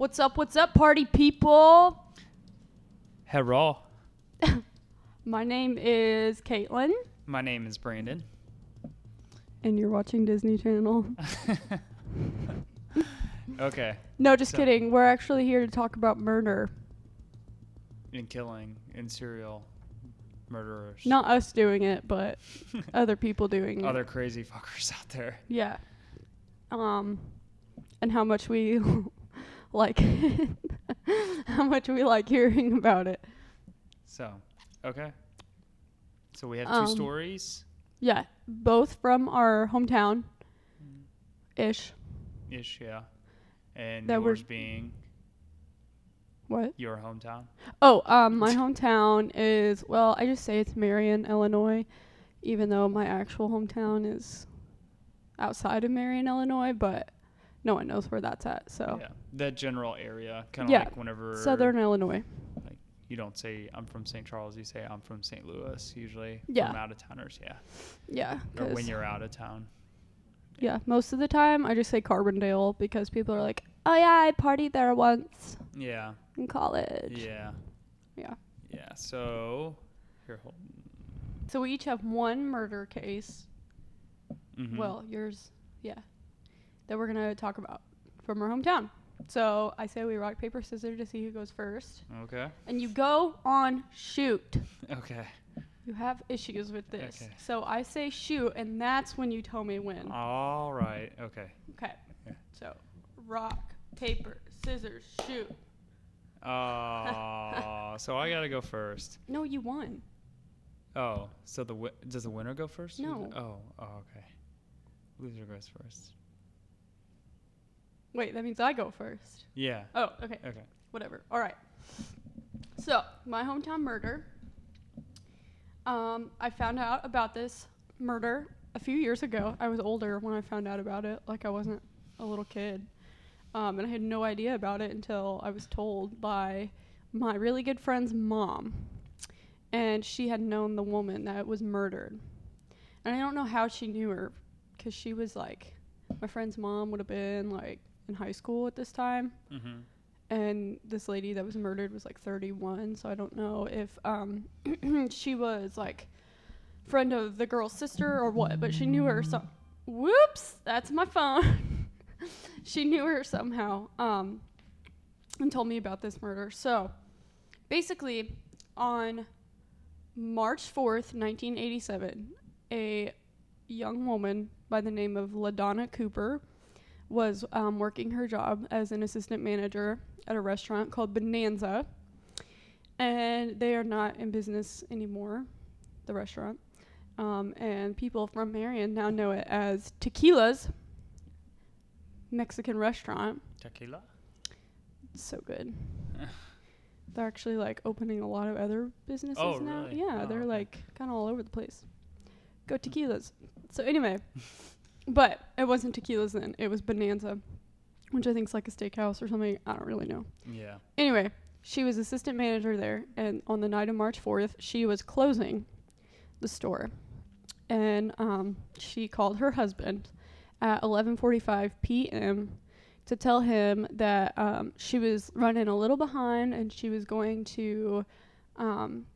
What's up? What's up, party people? Hello. My name is Kaitlin, My name is Brandon. and you're watching Disney Channel. okay. No, just So- kidding. We're actually here to talk about murder. And killing in serial murderers. Not us doing it, but other people doing it. Other it. crazy fuckers out there. Yeah. Um, and how much we like, how much we like hearing about it. So, okay. So we have two Um, stories Yeah, both from our hometown, ish. ish, yeah. And that yours being What? your hometown. Oh, um, my hometown is well, I just say it's Marion, Illinois, even though my actual hometown is outside of Marion, Illinois, but no one knows where that's at. So Yeah. That general area. Kind of Yeah, like whenever Southern Illinois. Like you don't say I'm from St. Charles, you say I'm from St. Louis usually. Yeah. From out of towners, yeah. Yeah. Or when 'cause- you're out of town. yeah, most of the time I just say Carbondale because people are like, "Oh yeah, I partied there once Yeah. in college." Yeah. Yeah. Yeah. So here hold So we each have one murder case. mhm. Well, yours, yeah, that we're gonna talk about from our hometown. So I say we rock paper scissors to see who goes first. Okay. and you go on shoot. Okay. You have issues with this. Okay. So I say shoot, and that's when you tell me when. All right. Okay. Okay. Yeah. So rock, paper, scissors, shoot. Uh, so I gotta go first. No, you won. Oh, so the wi- does the winner go first? No. oh. Oh. Okay. Loser goes first. Wait, that means I go first. Yeah. Oh, okay. Okay. Whatever. All right. So, my hometown murder. Um, I found out about this murder a few years ago. I was older when I found out about it. Like I wasn't a little kid. Um, and I had no idea about it until I was told by my really good friend's mom. And she had known the woman that was murdered. And I don't know how she knew her because she was like, my friend's mom would have been like in high school at this time. Mhm. and this lady that was murdered was like 31 so i don't know if um she was like friend of the girl's sister or what but she knew her so whoops that's my phone. She knew her somehow um and told me about this murder. So basically on march 4th 1987 a young woman by the name of ladonna cooper was um, working her job as an assistant manager at a restaurant called Bonanza. And they are not in business anymore, the restaurant. Um, and people from Marion now know it as Tequila's Mexican restaurant. Tequila. So good. They're actually like opening a lot of other businesses Oh, now. really? Yeah, Oh, they're okay. like kind of all over the place. Go tequilas. So anyway, but it wasn't tequilas then. It was Bonanza, which I think is like a steakhouse or something. I don't really know. Yeah. Anyway, she was assistant manager there, and on the night of March 4th, she was closing the store, and um, she called her husband at 11:45 p.m. to tell him that um, she was running a little behind, and she was going to um,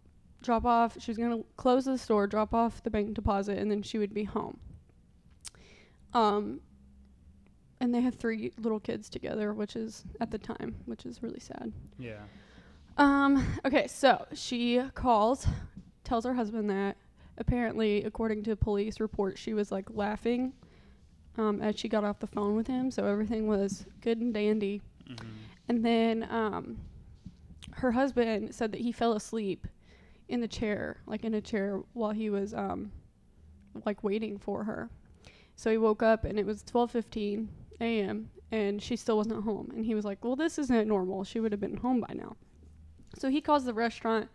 drop off. She was going to close the store, drop off the bank deposit, and then she would be home. Um, and they had three little kids together, which is at the time, which is really sad. Yeah. Um, okay, so she calls, tells her husband that apparently, according to police reports, she was like laughing um, as she got off the phone with him, so everything was good and dandy. Mhm. And then um, her husband said that he fell asleep in the chair, like in a chair, while he was um, like waiting for her. So he woke up and it was 12:15 a.m. and she still wasn't home. And he was like, "Well, this isn't normal. She would have been home by now." So he calls the restaurant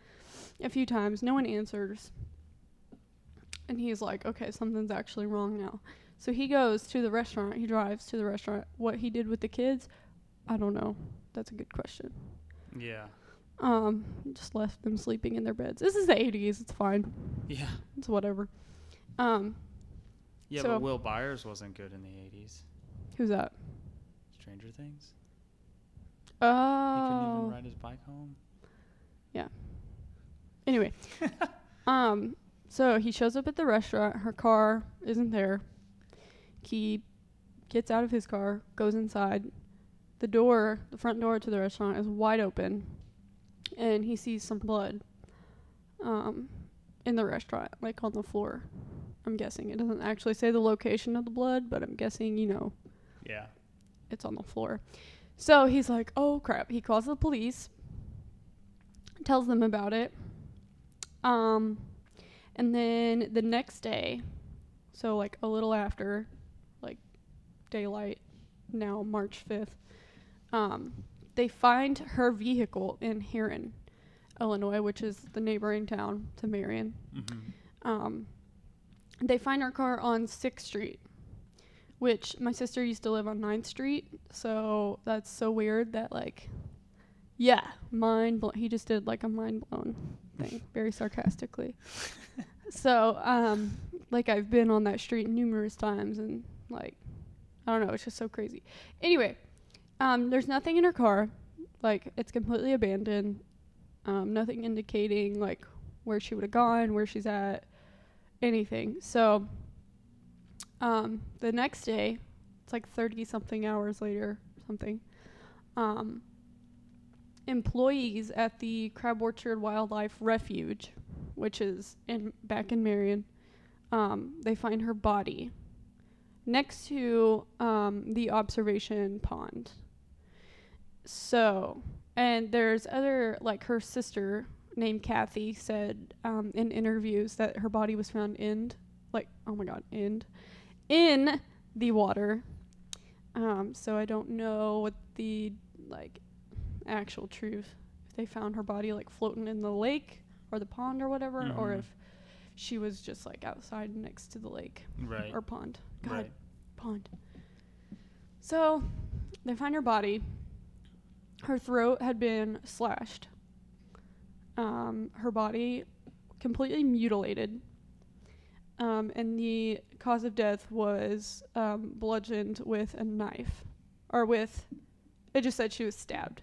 a few times. No one answers. And he's like, "Okay, something's actually wrong now." So he goes to the restaurant. He drives to the restaurant. What he did with the kids, I don't know. That's a good question. Yeah. Um, just left them sleeping in their beds. This is the 80s. It's fine. Yeah. It's whatever. Um, Yeah, So- but Will Byers wasn't good in the 80s. who's that? Stranger Things? Oh. He couldn't even ride his bike home. Yeah. Anyway, um, so he shows up at the restaurant. Her car isn't there. He gets out of his car, goes inside. The door, the front door to the restaurant, is wide open, and he sees some blood, um, in the restaurant, like on the floor. I'm guessing it doesn't actually say the location of the blood, but I'm guessing you know Yeah. it's on the floor. So he's like, oh crap. He calls the police, tells them about it. Um, and then the next day, so like a little after, like daylight, now March 5th, um, they find her vehicle in Herrin, Illinois, which is the neighboring town to Marion. Mm-hmm. Um, they find her car on 6th Street, which my sister used to live on 9th Street. So that's so weird that, like, yeah, mind blown. He just did like a mind blown thing, very sarcastically. so, um, like, I've been on that street numerous times and, like, I don't know, it's just so crazy. Anyway, um, there's nothing in her car. Like, it's completely abandoned. Um, nothing indicating, like, where she would have gone, where she's at, anything. So, um, the next day, it's like 30 something hours later, something. Um, employees at the Crab Orchard Wildlife Refuge, which is in back in Marion, um, they find her body next to um, the observation pond. So, and there's other like her sister named Kathy said um, in interviews that her body was found in, like oh my god, in, in the water. Um, so I don't know what the like actual truth if they found her body like floating in the lake or the pond or whatever, or Mhm. if she was just like outside next to the lake Right. or pond. God, Right. pond. So they find her body. Her throat had been slashed. Um, her body completely mutilated. Um, and the cause of death was um, bludgeoned with a knife. Or with, it just said she was stabbed.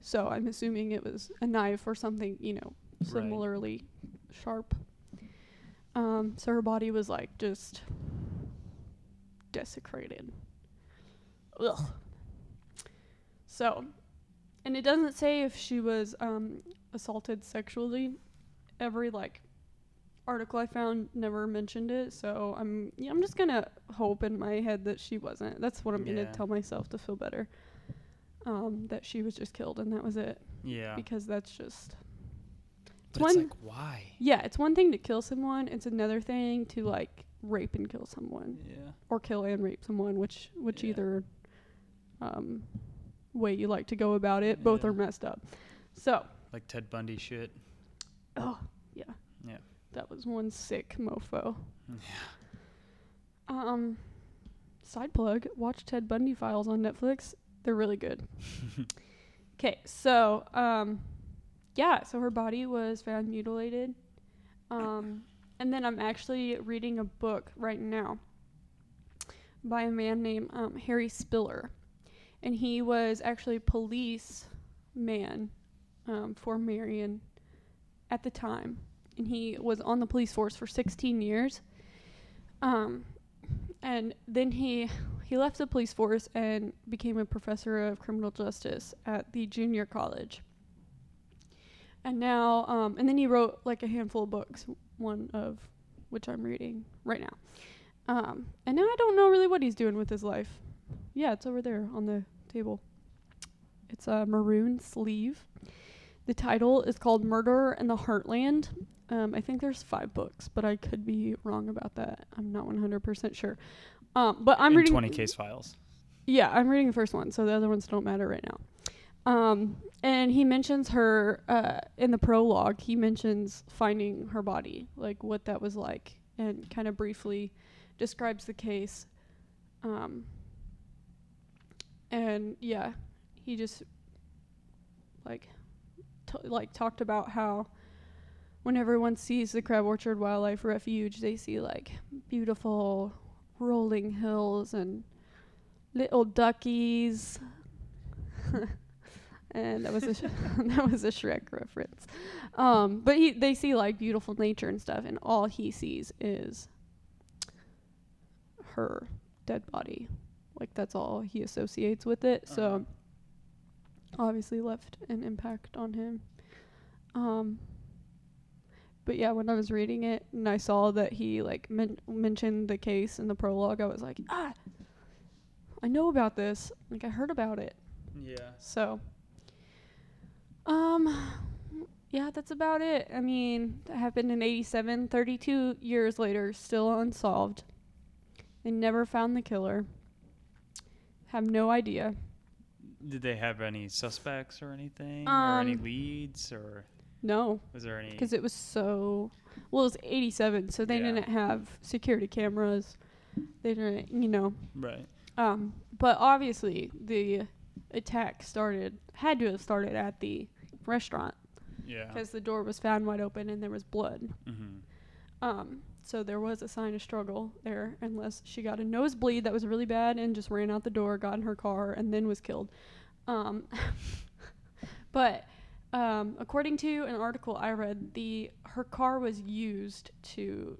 So I'm assuming it was a knife or something, you know, Right. similarly sharp. Um, so her body was like just desecrated. Ugh. So, and it doesn't say if she was um, assaulted sexually. Every like article I found never mentioned it. So I'm yeah, I'm just gonna hope in my head that she wasn't. That's what I'm Yeah. gonna tell myself to feel better. Um, that she was just killed and that was it. Yeah. Because that's just But one- it's like why? yeah, it's one thing to kill someone. It's another thing to like rape and kill someone, Yeah. or kill and rape someone, which which Yeah. either um, way you like to go about it. Both are messed up. So, Like Ted Bundy shit. oh yeah, Yeah. that was one sick mofo. Yeah. Um, side plug: watch Ted Bundy Files on Netflix. They're really good. Okay, so um, yeah, so her body was found mutilated. Um, and then I'm actually reading a book right now by a man named um, Harry Spiller, and he was actually a police man um, for Marion at the time, and he was on the police force for 16 years. Um, and then he he left the police force and became a professor of criminal justice at the junior college. And now, um, and then he wrote like a handful of books, one of which I'm reading right now. Um, and now I don't know really what he's doing with his life. Yeah, it's over there on the table. It's a maroon sleeve. The title is called Murder in the Heartland. Um, I think there's five books, but I could be wrong about that. I'm not 100% sure. Um, but I'm In reading 20 case files. yeah, I'm reading the first one, so the other ones don't matter right now. Um, and he mentions her uh, in the prologue. He mentions finding her body, like what that was like, and kind of briefly describes the case. Um, and yeah, he just like t- like talked about how when everyone sees the Crab Orchard Wildlife Refuge, they see like beautiful rolling hills and little duckies. and that was a Sh- that was a Shrek reference. Um, but he they see like beautiful nature and stuff, and all he sees is her dead body. Like that's all he associates with it. Uh-huh. So obviously left an impact on him. Um, but yeah, when I was reading it and I saw that he like men- mentioned the case in the prologue, I was like, ah, I know about this. Like I heard about it. Yeah. So, um, yeah, that's about it. I mean, that happened in 87, 32 years later, still unsolved. They never found the killer. Have no idea. Did they have any suspects or anything, or any Um, leads, or No, was there any? because it was so. Well, it was 87, so they Yeah. didn't have security cameras. They didn't, you know. right. Um, but obviously, the attack started, had to have started at the restaurant Yeah. because the door was found wide open and there was blood. Mm-hmm. Um, so there was a sign of struggle there, unless she got a nosebleed that was really bad and just ran out the door, got in her car, and then was killed. Um, but um, according to an article I read, the her car was used to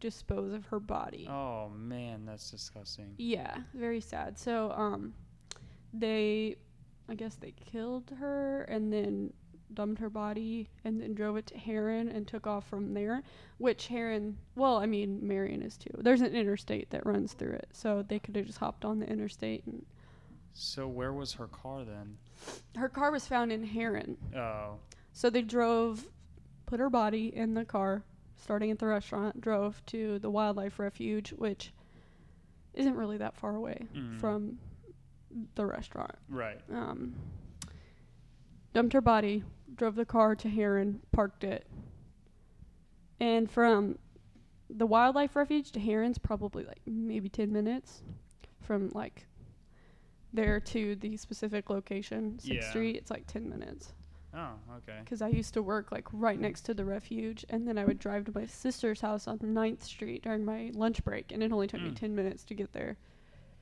dispose of her body. Oh man, that's disgusting. Yeah, very sad. So um, they, I guess they killed her and then dumped her body and then drove it to Herrin and took off from there. Which Herrin, well, I mean Marion is too. There's an interstate that runs through it, so they could have just hopped on the interstate. And So where was her car then? her car was found in Herrin, Oh. so they drove, put her body in the car, starting at the restaurant, drove to the wildlife refuge, which isn't really that far away Mm. from the restaurant. Right. um, dumped her body, drove the car to Herrin, parked it. And from the wildlife refuge to Herrin's probably like maybe 10 minutes from like there to the specific location, 6th Yeah. Street. It's like 10 minutes. Oh, okay. Because I used to work like right next to the refuge, and then I would drive to my sister's house on 9th Street during my lunch break, and it only took me Mm. 10 minutes to get there.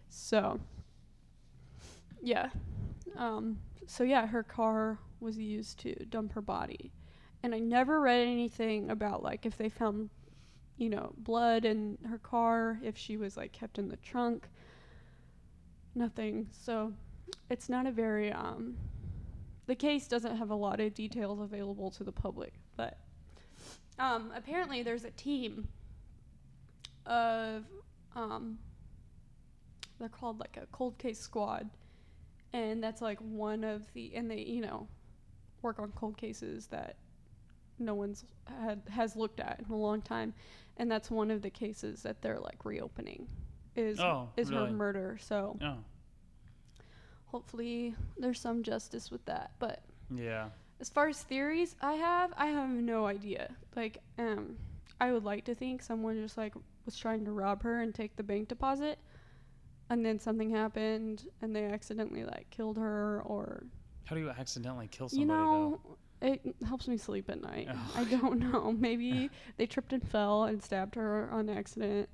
So, yeah. Um, so, yeah, her car was used to dump her body. And I never read anything about like if they found, you know, blood in her car, if she was like kept in the trunk. Nothing. So, it's not a very um the case doesn't have a lot of details available to the public, but um, apparently there's a team of um, they're called like a cold case squad, and that's like one of the and they you know work on cold cases that no one's had has looked at in a long time, and that's one of the cases that they're like reopening is Oh, is really? her murder. So Oh. hopefully there's some justice with that, but Yeah. as far as theories I have, I have no idea. Like, um, I would like to think someone just like was trying to rob her and take the bank deposit, and then something happened and they accidentally like killed her, or How do you accidentally kill somebody you know, it helps me sleep at night. Oh. I don't know. Maybe they tripped and fell and stabbed her on accident.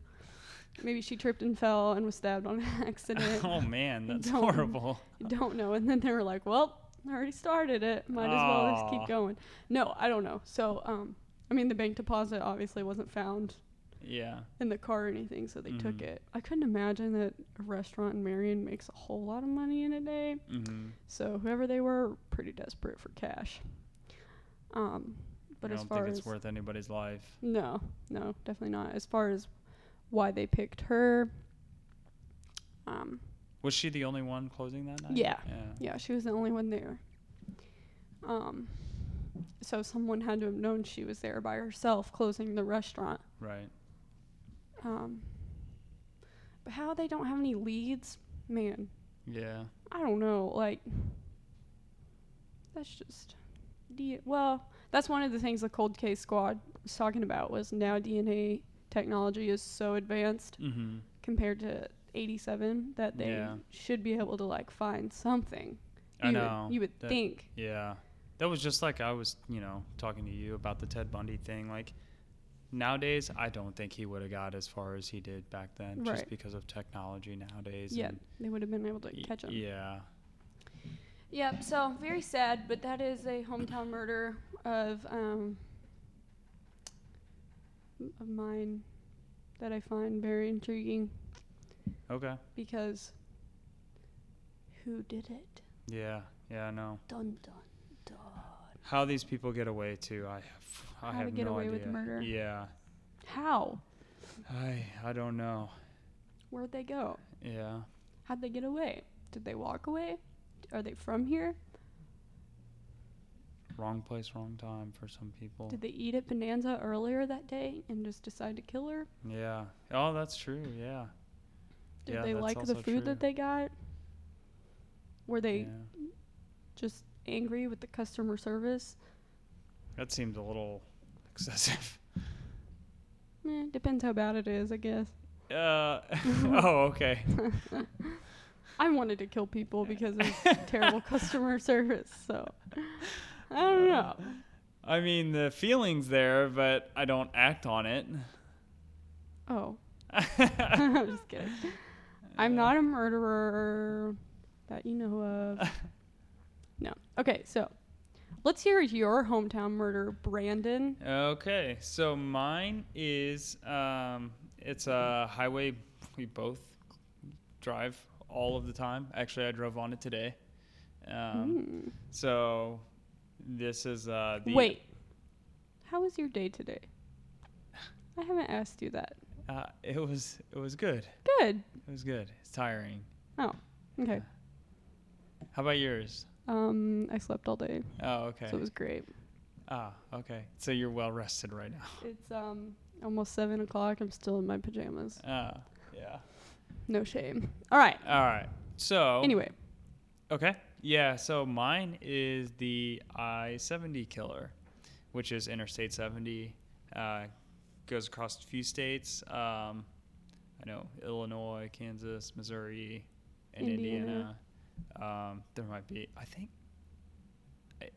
Maybe she tripped and fell and was stabbed on accident. oh man, that's Don't- horrible. don't know. And then they were like, well, I already started it. Might as well just keep going. No, I don't know. So, um, I mean, the bank deposit obviously wasn't found Yeah. in the car or anything, so they took Mhm. it. I couldn't imagine that a restaurant in Marion makes a whole lot of money in a day. Mm-hmm. So whoever they were, pretty desperate for cash. Um, but I as don't far think as it's worth anybody's life. no, no, definitely not. As far as why they picked her, um, Was she the only one closing that night? Yeah. Yeah. Yeah, she was the only one there. Um, so someone had to have known she was there by herself, closing the restaurant. Right. Um, but how they don't have any leads, man, Yeah. I don't know. Like, that's just, D- well, that's one of the things the cold case squad was talking about was now DNA technology is so advanced Mm-hmm. compared to 87 that they Yeah. should be able to like find something. I You know. Would, you would That- think. Yeah. That was just like I was, you know, talking to you about the Ted Bundy thing. Like nowadays, I don't think he would have got as far as he did back then just because of technology nowadays. Yeah, they would have been able to y- catch him. Yeah. Yep. So very sad, but that is a hometown murder of um of mine that I find very intriguing Okay. because who did it? Yeah. Yeah. I know. Dun dun dun. How these people get away too? I have. I How to have get no away idea. with murder. Yeah. How? I I don't know. Where'd they go? Yeah. How'd they get away? Did they walk away? Are they from here? Wrong place, wrong time for some people. Did they eat at Bonanza earlier that day and just decide to kill her? Yeah. Oh, that's true. Yeah. Did Yeah, they like the food true. that they got? Were they yeah. just angry with the customer service? That seems a little excessive. Eh, depends how bad it is, I guess. Uh. oh, okay. I wanted to kill people because of terrible customer service, so I don't know. I mean, the feeling's there, but I don't act on it. Oh, I'm just kidding. I'm not a murderer that you know of. No. Okay, so let's hear your hometown murder, Brandon. Okay, so mine is um, it's a highway we both drive all of the time. Actually, I drove on it today. Um, Hmm. So this is uh, the Wait. How was your day today? I haven't asked you that. Uh, it was it was good. Good. It was good. It's tiring. Oh, okay. How about yours? Um, I slept all day, Oh, okay. so it was great. ah, okay. So you're well rested right now. It's um almost seven o'clock. I'm still in my pajamas. Ah, yeah. No shame. All right. All right. So Anyway, Okay. Yeah. So mine is the I 70 killer, which is Interstate 70. Uh, goes across a few states. Um, I know Illinois, Kansas, Missouri, and Indiana. Indiana. Um, there might be, I think,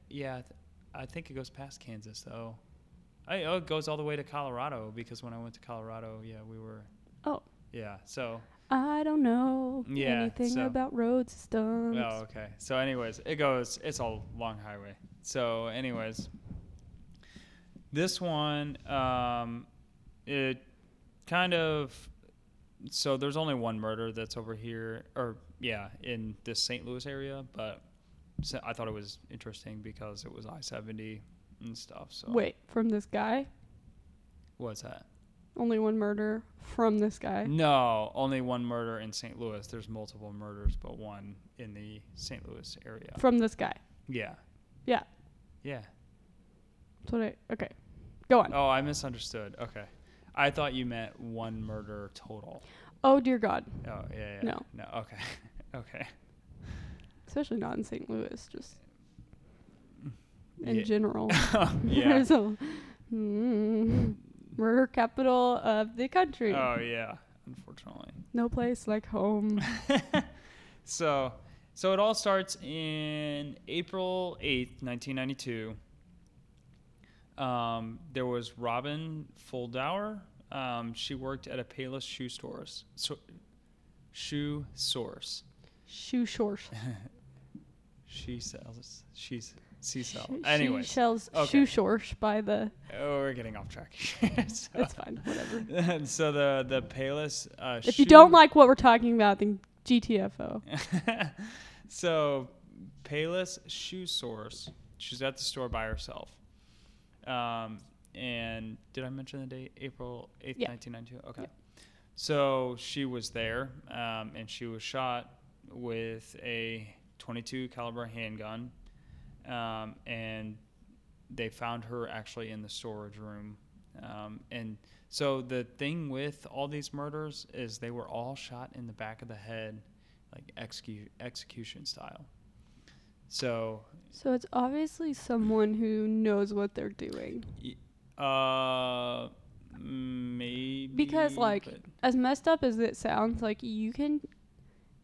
yeah, I th- I think it goes past Kansas though. I, oh, it goes all the way to Colorado because when I went to Colorado, yeah, we were. Oh. Yeah. So. I don't know Yeah, anything so- about road systems. Oh, okay. So, anyways, it goes. It's a long highway. So, anyways, this one, um, it kind of. So there's only one murder that's over here, or yeah, in this St. Louis area. But I thought it was interesting because it was I-70 and stuff. So Wait, from this guy? what's that? Only one murder from this guy. No, only one murder in St. Louis. There's multiple murders, but one in the St. Louis area. From this guy. Yeah. Yeah. Yeah. That's what I. Okay. Go on. Oh, I misunderstood. Okay. I thought you meant one murder total. Oh dear God. Oh, yeah, yeah. No. No. Okay. okay. Especially not in St. Louis. Just in Yeah. general. yeah. A mm, murder capital of the country. Oh, yeah. Unfortunately. No place like home. so, so it all starts in April 8th, 1992. Um, there was Robin Fuldauer. Um, she worked at a Payless shoe stores. So, shoe source. Shoe shorts. She sells. She's she sells. She- Anyways, She sells okay. shoe shorts by the. oh, we're getting off track. so, It's fine. Whatever. so the the Payless. Uh, If you don't like what we're talking about, then GTFO. so Payless Shoe Source. She's at the store by herself. Um, and did I mention the date? April eighth, Yeah. nineteen ninety two. Okay. Yeah. So she was there, um, and she was shot with a twenty two caliber handgun, um, and they found her actually in the storage room. Um, and so the thing with all these murders is they were all shot in the back of the head, like execu- execution style. So, So it's obviously someone who knows what they're doing. uh, maybe Because, like, As messed up as it sounds, like you can,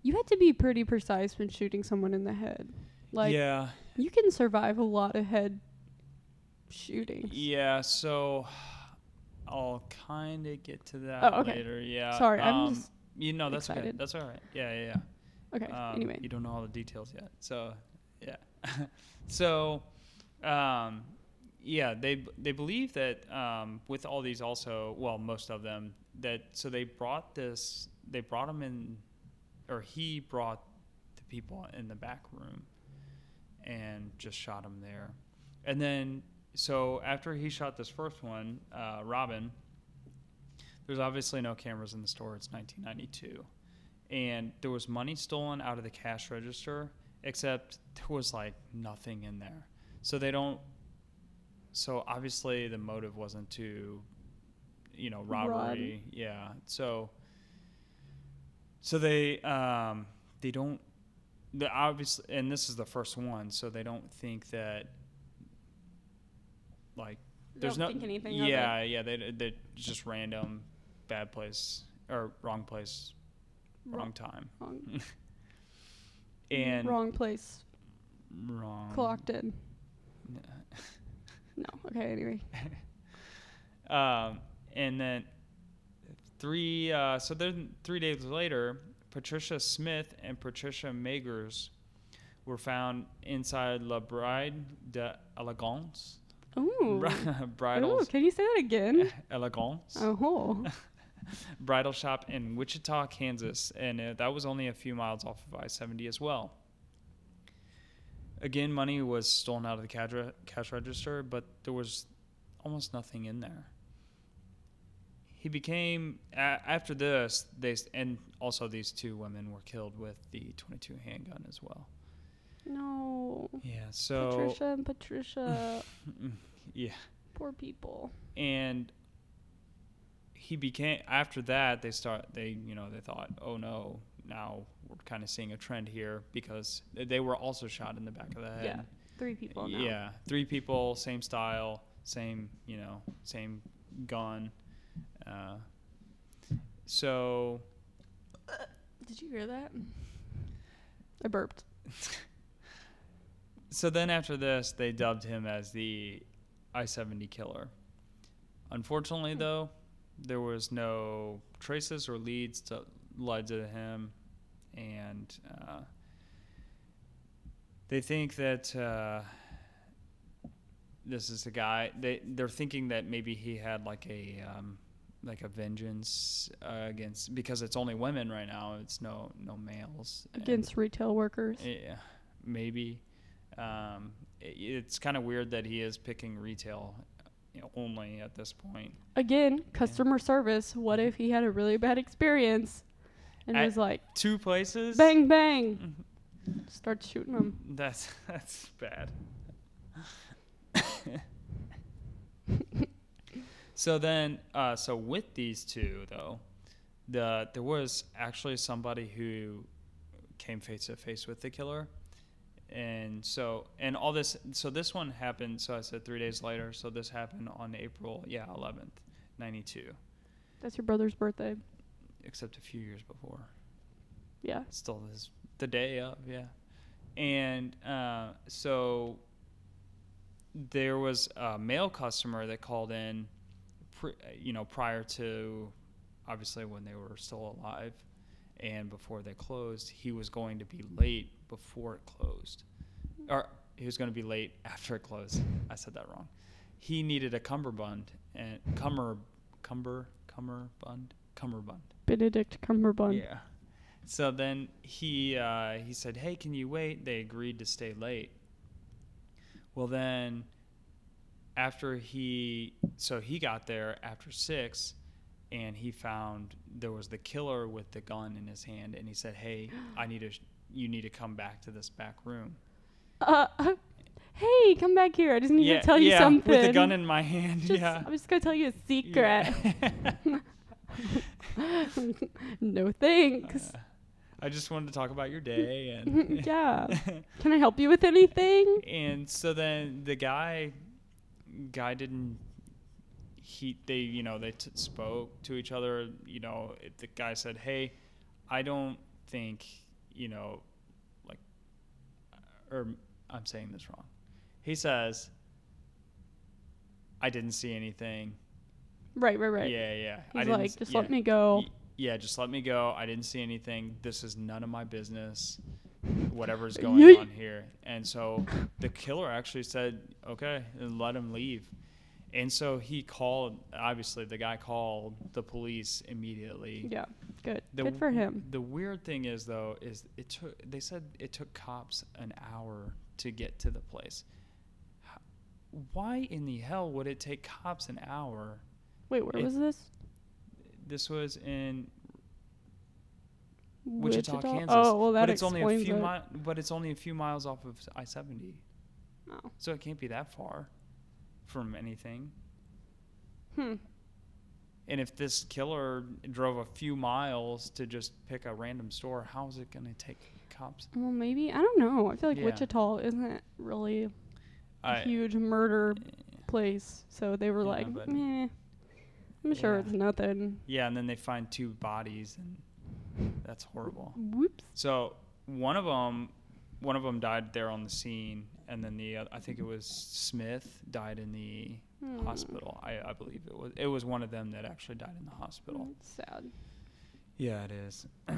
you had to be pretty precise when shooting someone in the head. Like yeah, you can survive a lot of head shootings. yeah. So I'll kind of get to that Oh, okay. later. Yeah. Sorry, I'm um, just you know that's okay. That's all right. Yeah, yeah, yeah. Okay. Um, anyway, you don't know all the details yet, so Yeah. so, um, yeah, they they believe that um, with all these also, well, most of them that so they brought this, they brought them in, or he brought the people in the back room, and just shot him there, and then so after he shot this first one, uh, Robin. There's obviously no cameras in the store. It's 1992, and there was money stolen out of the cash register except there was like nothing in there. So they don't. So obviously the motive wasn't to, you know, robbery. Yeah. So. So they um they don't. The obviously, and this is the first one, so they don't think that. Like, there's Don't no. think anything of it. yeah, yeah. They they just random, bad place or wrong place, wrong Wrong, time, wrong, and wrong place. wrong Clocked in. No. Okay. Anyway. um, and then three. Uh, so then three days later, Patricia Smith and Patricia Magers were found inside La Bride de Elegance. Ooh. Ooh. Bridal Can you say that again? Elegance. Oh. Bridal shop in Wichita, Kansas, and uh, that was only a few miles off of I-70 as well. Again, money was stolen out of the cash register, but there was almost nothing in there. He became a- after this. They and also these two women were killed with the 22 handgun as well. No. Yeah. So Patricia and Patricia. yeah. Poor people. and he became after that they start they you know they thought oh no now we're kind of seeing a trend here because they were also shot in the back of the head Yeah. Three people now. yeah three people same style same you know same gun uh, so Did you hear that? I burped. so then after this they dubbed him as the i-70 killer unfortunately though there was no traces or leads to led to him and uh, they think that uh, this is a guy they they're thinking that maybe he had like a um, like a vengeance uh, against because it's only women right now it's no no males And- Against retail workers. yeah, maybe. Um, it, it's kind of weird that he is picking retail you know, only at this point. Again, customer service. What if he had a really bad experience and I- was like, Two places. bang, bang, start shooting them? That's that's bad. so then, uh, so with these two though, the there was actually somebody who came face to face with the killer, and so and all this. So this one happened. So I said three days later. So this happened on April, yeah, eleventh, ninety two. That's your brother's birthday. Except a few years before. Yeah. still is the day of yeah and uh, so there was a male customer that called in pr- you know prior to obviously when they were still alive and before they closed he was going to be late before it closed or he was going to be late after it closed i said that wrong he needed a cummerbund and cumber cumber cummerbund cummerbund Benedict Cumberbund. yeah. So then he uh, he said, "Hey, can you wait?" They agreed to stay late. Well, then after he so he got there after six, and he found there was the killer with the gun in his hand, and he said, "Hey, I need to you need to come back to this back room." Uh, hey, come back here. I just need yeah, to tell you yeah, something. with the gun in my hand. Just- yeah. I'm just gonna tell you a secret. Yeah. no thanks. Uh, I just wanted to talk about your day and yeah. Can I help you with anything? and so then the guy guy didn't he they you know they t- spoke to each other you know it, the guy said hey i don't think you know like uh, or i'm saying this wrong he says i didn't see anything Right, right, right. yeah yeah I He's didn't like, just yeah. let me go. Yeah, just let me go. I didn't see anything. This is none of my business. Whatever's going Yeet. on here. And so the killer actually said, okay, and let him leave. And so he called, obviously, the guy called the police immediately. Yeah, good. The, good for him. The weird thing is, though, is it took, they said it took cops an hour to get to the place. Why in the hell would it take cops an hour? Wait, where it- was this? This was in Wichita, Kansas. Oh, well, that but it's only a few it. mi- but it's only a few miles off of I seventy, Oh. so it can't be that far from anything. Hmm. And if this killer drove a few miles to just pick a random store, how is it going to take cops? Well, maybe I don't know. I feel like Yeah. Wichita isn't really a I, huge murder place, so they were Yeah, like, meh. I'm sure it's nothing. yeah, and then they find two bodies, and that's horrible. Whoops. So one of them, one of them died there on the scene, and then the oth- I think it was Smith died in the Hmm. hospital. I, I believe it was it was one of them that actually died in the hospital. That's sad. Yeah, it is.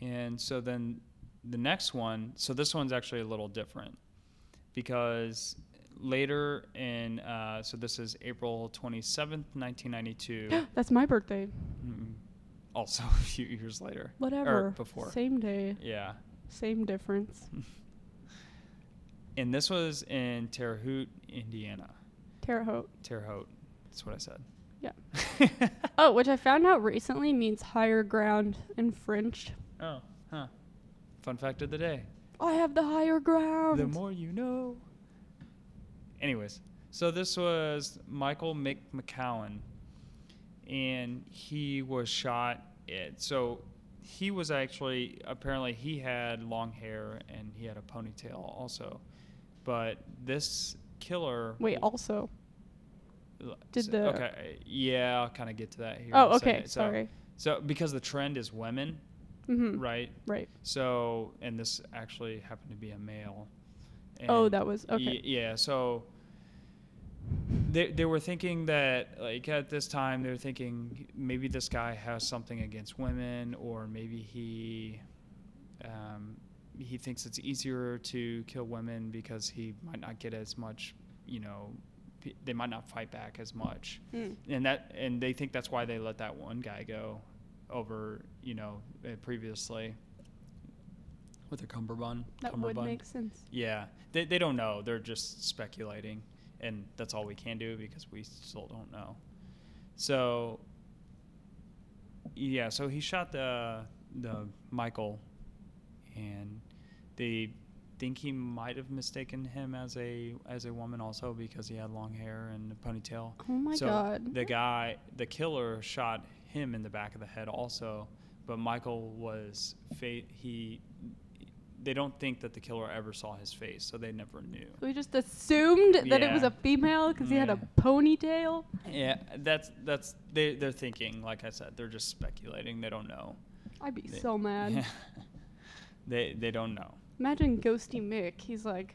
and so then the next one, so this one's actually a little different because later in, uh, so this is April 27th, 1992, That's my birthday. mm, also a few years later. Whatever. before. Same day, Yeah. same difference. And this was in Terre Haute, Indiana. Terre Haute. Terre Haute. That's what I said. Yeah. Oh, which I found out recently means higher ground in French. oh, huh. Fun fact of the day. I have the higher ground. The more you know. Anyways, so this was Michael Mick McCown, and he was shot. At, so he was actually apparently he had long hair and he had a ponytail also, but this killer. Wait, also. did the- okay? Yeah, I'll kind of get to that here. Oh, okay. So- Sorry. So because the trend is women, Mm-hmm. right? Right. So and this actually happened to be a male. Oh, that was okay. Y- yeah, so they they were thinking that like at this time they were thinking maybe this guy has something against women or maybe he um, he thinks it's easier to kill women because he might not get as much, you know, p- they might not fight back as much. Mm. And that and they think that's why they let that one guy go over, you know, uh, previously with a cummerbund. That would make sense. Yeah, they they don't know. They're just speculating, and that's all we can do because we still don't know. So, yeah, so he shot the the Michael, and they think he might have mistaken him as a as a woman also because he had long hair and a ponytail. Oh my so god. The guy, the killer, shot him in the back of the head also, but Michael was fa- he. They don't think that the killer ever saw his face, so they never knew. we just assumed that it was a female because he had a mm. ponytail. Yeah, that's that's they they're thinking. Like I said, they're just speculating. They don't know. I'd be They- so mad. Yeah. they they don't know. Imagine Ghosty Mick. He's like,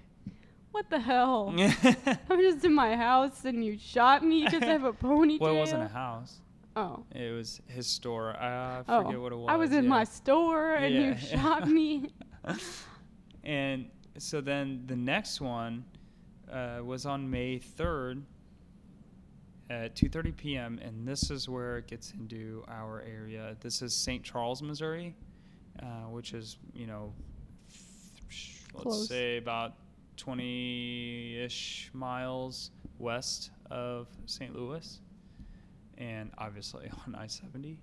"What the hell? I'm just in my house and you shot me because I have a ponytail." well, it wasn't a house. Oh. It was his store. I Oh, forget what it was. I was in yeah. my store and Yeah. you shot me. and so then the next one uh, was on May 3rd at 2:30 p.m. and this is where it gets into our area. This is St. Charles, Missouri, uh, which is you know, th- let's Close. say about 20-ish miles west of St. Louis, and obviously on I-70,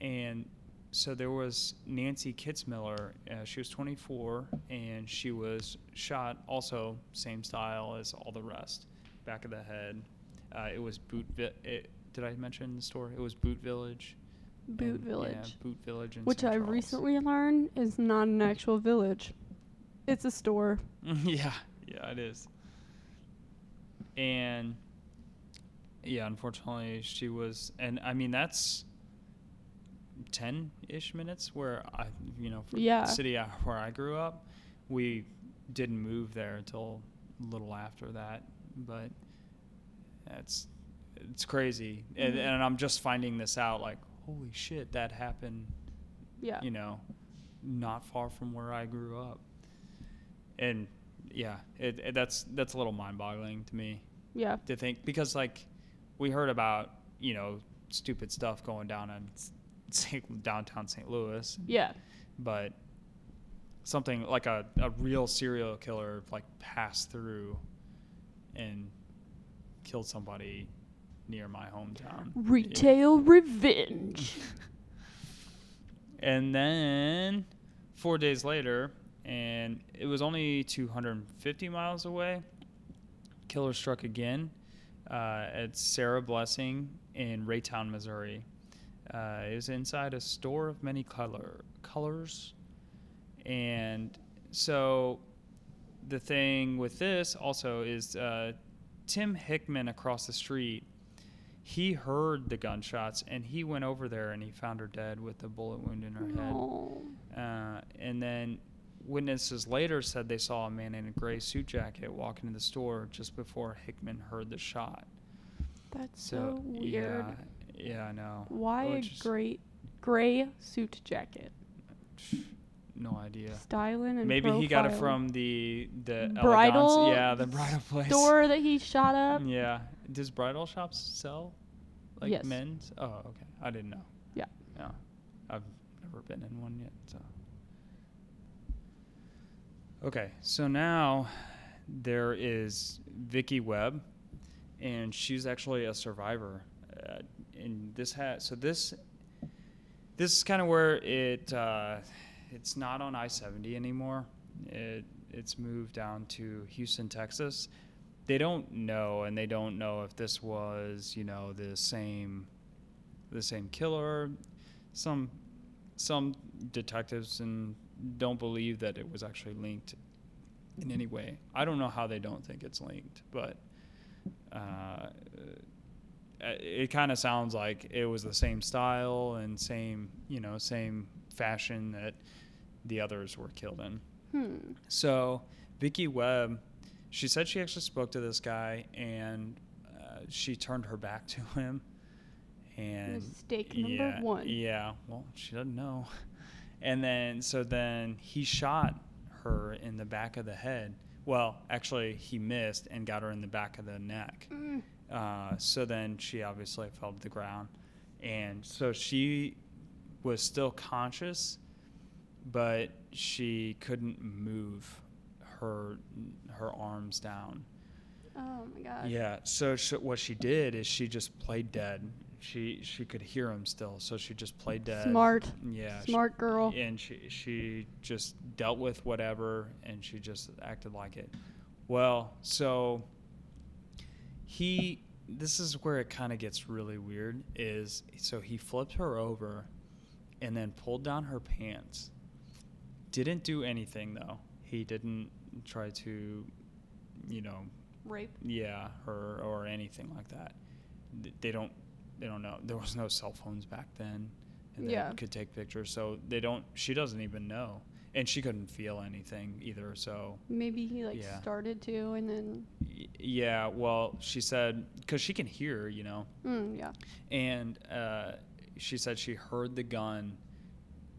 and so there was Nancy Kitzmiller. Uh, she was 24, and she was shot also same style as all the rest, back of the head. Uh, it was Boot. Vi- it, did I mention the store? It was Boot Village. Boot and- Village. Yeah, Boot Village. Which. I recently learned is not an actual village. It's a store. yeah, yeah, it is. And yeah, unfortunately, she was, and I mean that's ten-ish minutes where I, you know, from Yeah. the city where I grew up, we didn't move there until a little after that. But it's it's crazy, and, Mhm. and I'm just finding this out. Like, holy shit, that happened Yeah. You know, not far from where I grew up. And yeah, it, it that's that's a little mind-boggling to me Yeah. to think because like we heard about you know stupid stuff going down S- St. downtown St. Louis, Yeah. but something like a, a real serial killer like passed through and killed somebody near my hometown. Retail revenge. And then four days later, and it was only 250 miles away, killer struck again uh, at Sarah Blessing in Raytown, Missouri. Uh, it was inside a store of many color colors, and so the thing with this also is uh, Tim Hickman across the street. He heard the gunshots and he went over there and he found her dead with a bullet wound in her head. Uh, and then witnesses later said they saw a man in a gray suit jacket walk into the store just before Hickman heard the shot. That's so, So, weird. yeah, yeah, I know. Why a Which great gray suit jacket? No idea. Styling and Maybe he got it from the the Bridal Elegance- yeah, the bridal place. store that he shot up. Yeah. Does bridal shops sell like Yes. men's? Oh, okay. I didn't know. Yeah. Yeah. I've never been in one yet, so. Okay, so now there is Vicky Webb, and she's actually a survivor. Uh, and this has so this this is kind of where it uh, it's not on I seventy anymore. It it's moved down to Houston, Texas. They don't know, and they don't know if this was you know the same the same killer. Some some detectives and don't believe that it was actually linked in any way. I don't know how they don't think it's linked, but uh, it kind of sounds like it was the same style and same you know same fashion that the others were killed in. Hmm. So Vicky Webb, she said she actually spoke to this guy and uh, she turned her back to him. And Mistake number yeah, one. Yeah, well, she doesn't know. And then so then he shot her in the back of the head. Well, actually, he missed and got her in the back of the neck. Mm. Uh, so then she obviously fell to the ground. And so she was still conscious, but she couldn't move her her arms down. Oh my god. Yeah. So sh what she did is she just played dead. She she could hear him still, so she just played dead. Smart. Yeah. she- Smart girl. and she she just dealt with whatever and she just acted like it well so he this is where it kind of gets really weird is so he flipped her over and then pulled down her pants. Didn't do anything though. He didn't try to you know Rape. yeah her or anything like that. They don't they don't know. There was no cell phones back then and they Yeah. could take pictures so they don't she doesn't even know and she couldn't feel anything either so Maybe he like Yeah. started to and then. y- yeah well she said because she can hear you know Mm, yeah. and uh, she said she heard the gun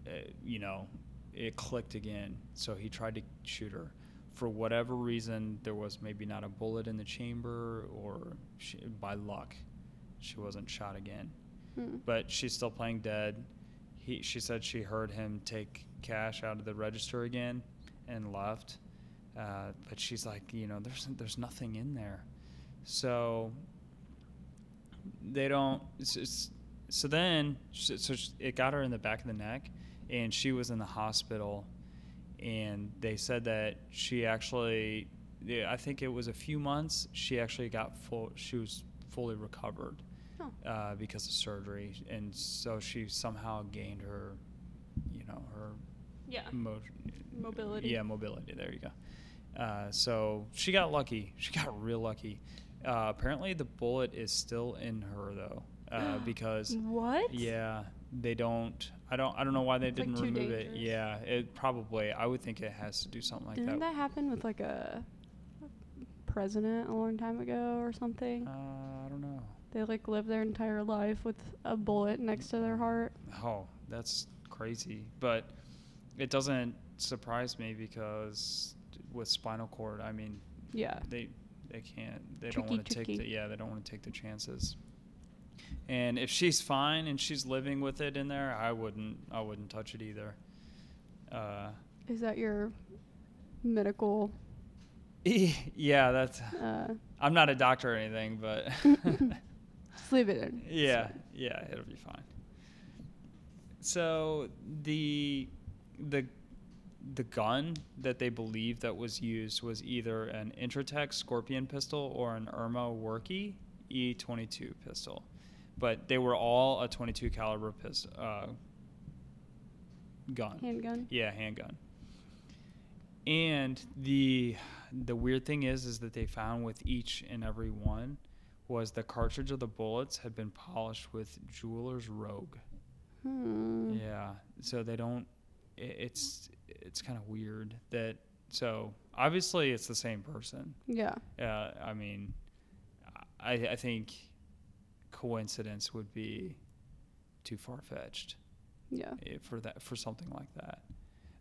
uh, you know it clicked again so he tried to shoot her for whatever reason there was maybe not a bullet in the chamber or she, by luck she wasn't shot again Hmm. but she's still playing dead he, she said she heard him take cash out of the register again and left. Uh, but she's like you know there's there's nothing in there. So they don't it's, it's, so then so it got her in the back of the neck and she was in the hospital. And they said that she actually i think it was a few months she actually got full she was fully recovered Oh. uh, because of surgery and so she somehow gained her you know her Yeah. mo- Mobility. yeah mobility there you go uh, so she got lucky she got real lucky uh, apparently the bullet is still in her though uh, because What? yeah they don't i don't i don't know why they It's, didn't too remove dangerous. it yeah it probably i would think it has to do something like Didn't that that happen with like a president a long time ago or something? uh, i don't know they like live their entire life with a bullet next to their heart. oh that's crazy. But it doesn't surprise me because with spinal cord, I mean, Yeah. they they can't they Tricky, don't want to take the yeah they don't want to take the chances. And if she's fine and she's living with it in there, I wouldn't I wouldn't touch it either. Uh, Is that your medical? yeah, that's. Uh, I'm not a doctor or anything, but just leave it in. Yeah, yeah, it'll be fine. So the the the gun that they believe that was used was either an Intratec Scorpion pistol or an Erma Werke E22 pistol, but they were all a 22 caliber pistol uh, gun. Handgun. Yeah, handgun. And the the weird thing is is that they found with each and every one was the cartridge of the bullets had been polished with jeweler's rogue. Hmm. Yeah. So they don't i it's it's kind of weird that so obviously it's the same person. Yeah. Uh, I mean I I think coincidence would be too far fetched Yeah. eh, for that for something like that.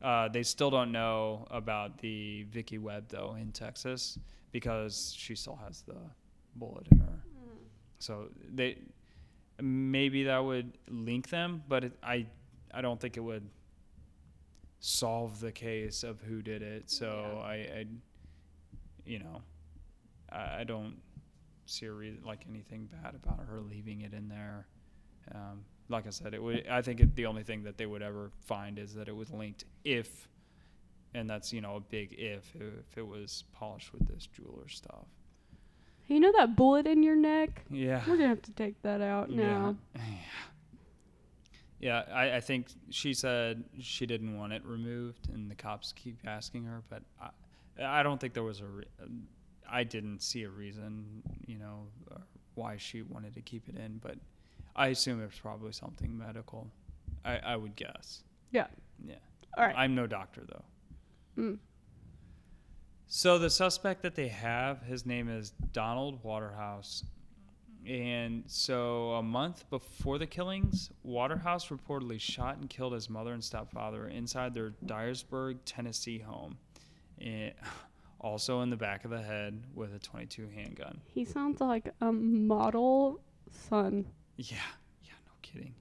Uh, they still don't know about the Vicky Webb though in Texas because she still has the bullet in her. So they maybe that would link them, but it, I I don't think it would solve the case of who did it. So Yeah. I, I you know I, I don't see a reason like anything bad about her leaving it in there. Um, like I said, it would. I think it, the only thing that they would ever find is that it was linked if, and that's you know a big if if it was polished with this jeweler stuff. Hey, you know that bullet in your neck? Yeah. We're gonna have to take that out now. Yeah. Yeah, I, I think she said she didn't want it removed, and the cops keep asking her, but I, I don't think there was a. Re- I didn't see a reason, you know, why she wanted to keep it in, but I assume it's probably something medical. I, I would guess. Yeah. Yeah. All right. I'm no doctor though. Mm. So the suspect that they have, his name is Donald Waterhouse. And so a month before the killings, Waterhouse reportedly shot and killed his mother and stepfather inside their Dyersburg, Tennessee home. And also in the back of the head with a 22 handgun. He sounds like a model son. Yeah, yeah, no kidding.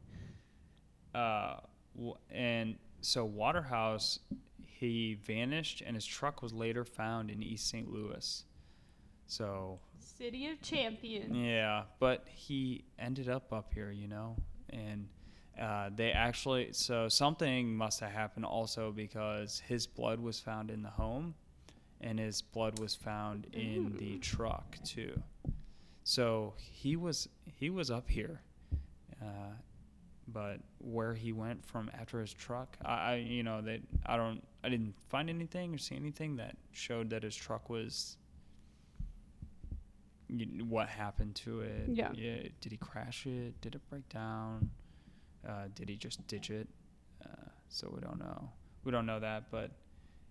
Uh, w- and so Waterhouse, he vanished, and his truck was later found in East St. Louis. So City of Champions. yeah, but he ended up up here, you know, and uh, they actually so something must have happened also because his blood was found in the home, and his blood was found in the truck too. So he was he was up here, uh, but where he went from after his truck, I, I you know that I don't I didn't find anything or see anything that showed that his truck was you- what happened to it. Yeah. Did he crash it? Did it break down? Uh, did he just ditch it? Uh, so we don't know. We don't know that, but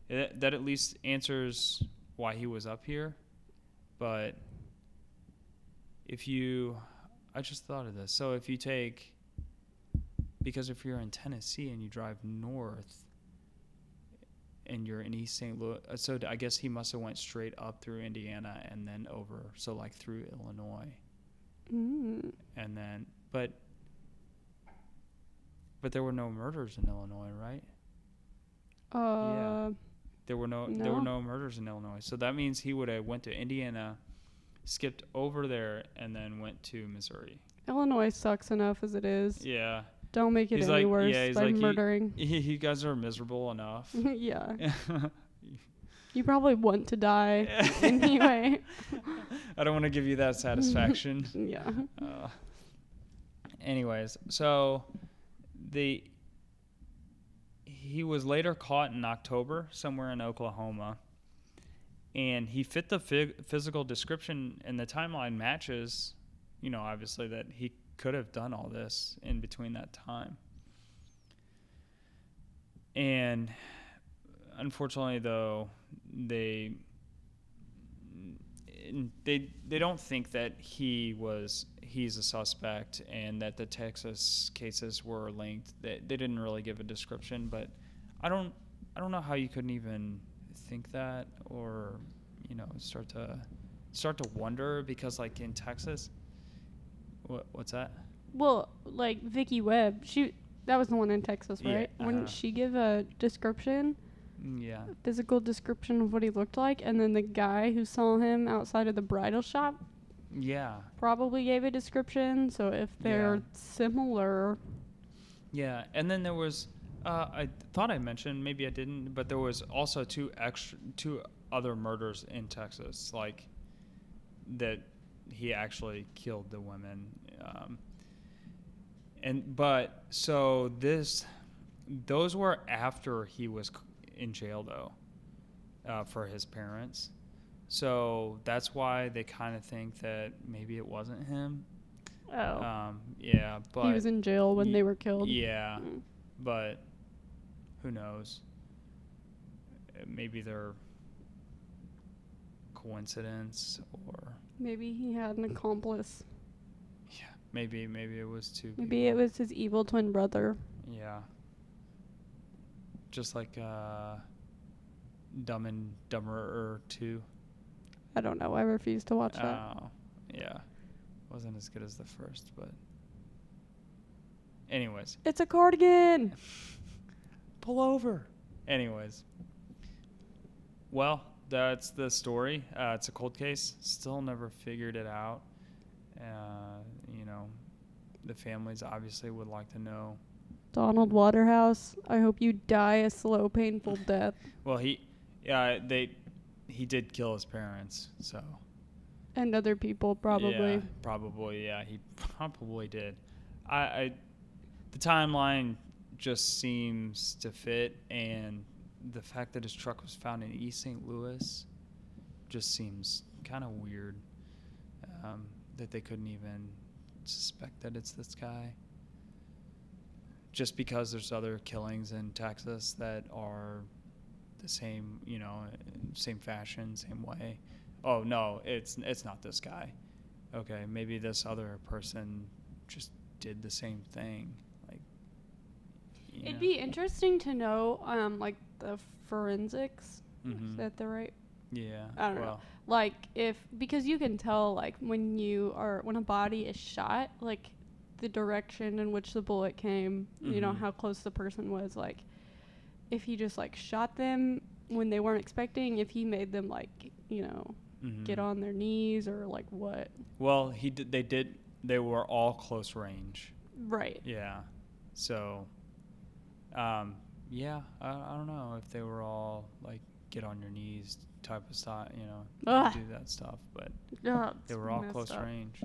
it, that at least answers why he was up here. But if you, I just thought of this. So if you take, because if you're in Tennessee and you drive north, and you're in East St. Louis. uh, So I guess he must have went straight up through Indiana and then over, so like through Illinois, Mm. and then but but there were no murders in Illinois, right? Uh, There were no, there were No. no murders in Illinois, so that means he would have went to Indiana, skipped over there, and then went to Missouri. Illinois sucks enough as it is. Yeah, Don't make it He's any like- worse yeah, by like, you- murdering. you guys are miserable enough. yeah. You probably want to die anyway. I don't want to give you that satisfaction. Yeah. Uh, anyways, so the he was later caught in October somewhere in Oklahoma, and he fit the phys- physical description, and the timeline matches. You know, obviously that he could have done all this in between that time, and unfortunately, though, they they they don't think that he was he's a suspect and that the Texas cases were linked. They they didn't really give a description, but I don't I don't know how you couldn't even think that or you know start to start to wonder because like in Texas, what what's that? Well, like Vicky Webb, she that was the one in Texas, Yeah, right? Wouldn't uh-huh. she give a description, Mm, Yeah. physical description of what he looked like, and then the guy who saw him outside of the bridal shop Yeah. probably gave a description. So if they're Yeah. similar, Yeah, and then there was, uh, I thought I mentioned, maybe I didn't, but there was also two extra, two other murders in Texas, like that he actually killed the women. Um, and but so this, those were after he was in jail though, uh, for his parents. So that's why they kind of think that maybe it wasn't him. oh, Um, yeah, but he was in jail when Ye- they were killed. yeah, Mm. but who knows? Maybe they're coincidence, or Maybe he had an accomplice. yeah, maybe maybe it was two. Maybe it was his evil twin brother. Yeah. Just like uh, Dumb and Dumber or two. I don't know. I refuse to watch that. Oh, yeah, wasn't as good as the first, but. Anyways, It's a cardigan. pull over. Anyways, well, that's the story. Uh, it's a cold case. Still never figured it out. Uh, you know, the families obviously would like to know. Donald Waterhouse. I hope you die a slow, painful death. Well, he, yeah, they, he did kill his parents, so And other people probably. Yeah, probably, yeah, he probably did. I, I, the timeline just seems to fit, and the fact that his truck was found in East St. Louis just seems kind of weird. Um, that they couldn't even suspect that it's this guy. Just because there's other killings in Texas that are the same, you know, same fashion, same way. Oh no, it's it's not this guy. Okay, maybe this other person just did the same thing. It'd know. be interesting to know, um, like the forensics. Is Mhm. that the right? Yeah. I don't know. Like if because you can tell like when you are when a body is shot, like the direction in which the bullet came, you know Mhm. how close the person was. Like if he just like shot them when they weren't expecting, if he made them like you know get mhm. on their knees or like what. Well, he did. They did. They were all close range. Right. Yeah. So, um, yeah, I, I don't know if they were all like get on your knees type of stuff, you know, Ugh. do that stuff, but Ugh, they were all close up. range.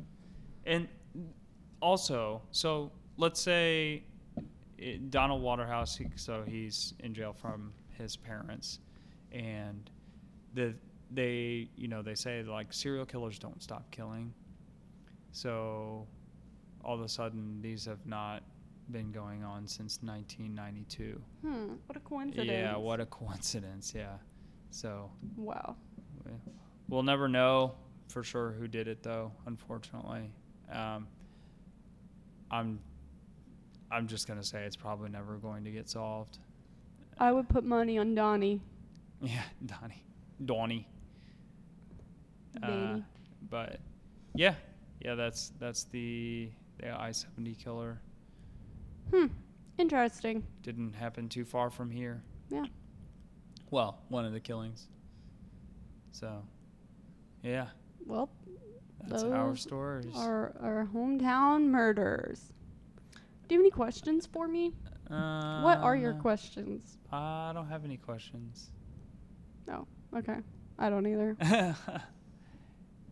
And also, so let's say it, Donald Waterhouse, he, so he's in jail from his parents, and the they you know they say like serial killers don't stop killing. So all of a sudden these have not been going on since 1992. Hmm. What a coincidence. Yeah, what a coincidence. Yeah. So Wow. we- we'll never know for sure who did it though, unfortunately. Um, I'm I'm just going to say it's probably never going to get solved. I would put money on Donnie. Yeah, Donnie. Donnie. Uh, but yeah, yeah, that's that's the the I-70 killer. Hmm. Interesting. Didn't happen too far from here. Yeah. Well, one of the killings. So, yeah, Well, that's our stories. our our hometown murders. Do you have any questions for me? what are your Uh, questions? I don't have any questions. No. Okay. I don't either.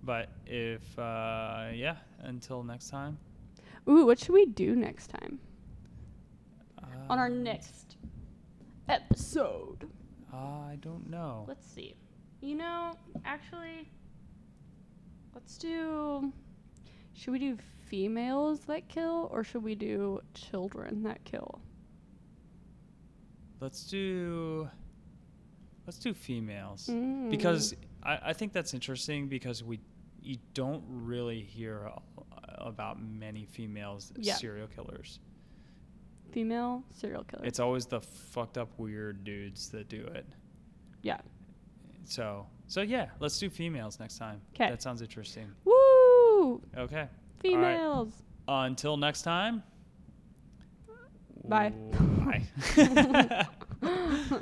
but if uh, yeah, until next time. Ooh, what should we do next time? On our uh, next episode. I don't know. Let's see. You know, actually, let's do. Should we do females that kill or should we do children that kill? Let's do let's do females Mm. because I, I think that's interesting because we you don't really hear about many females Yeah. serial killers. Female serial killer. It's always the fucked up weird dudes that do it. yeah. So so yeah, let's do females next time. 'Kay. That sounds interesting. Woo! Okay. Females. Until next time. Bye. Bye.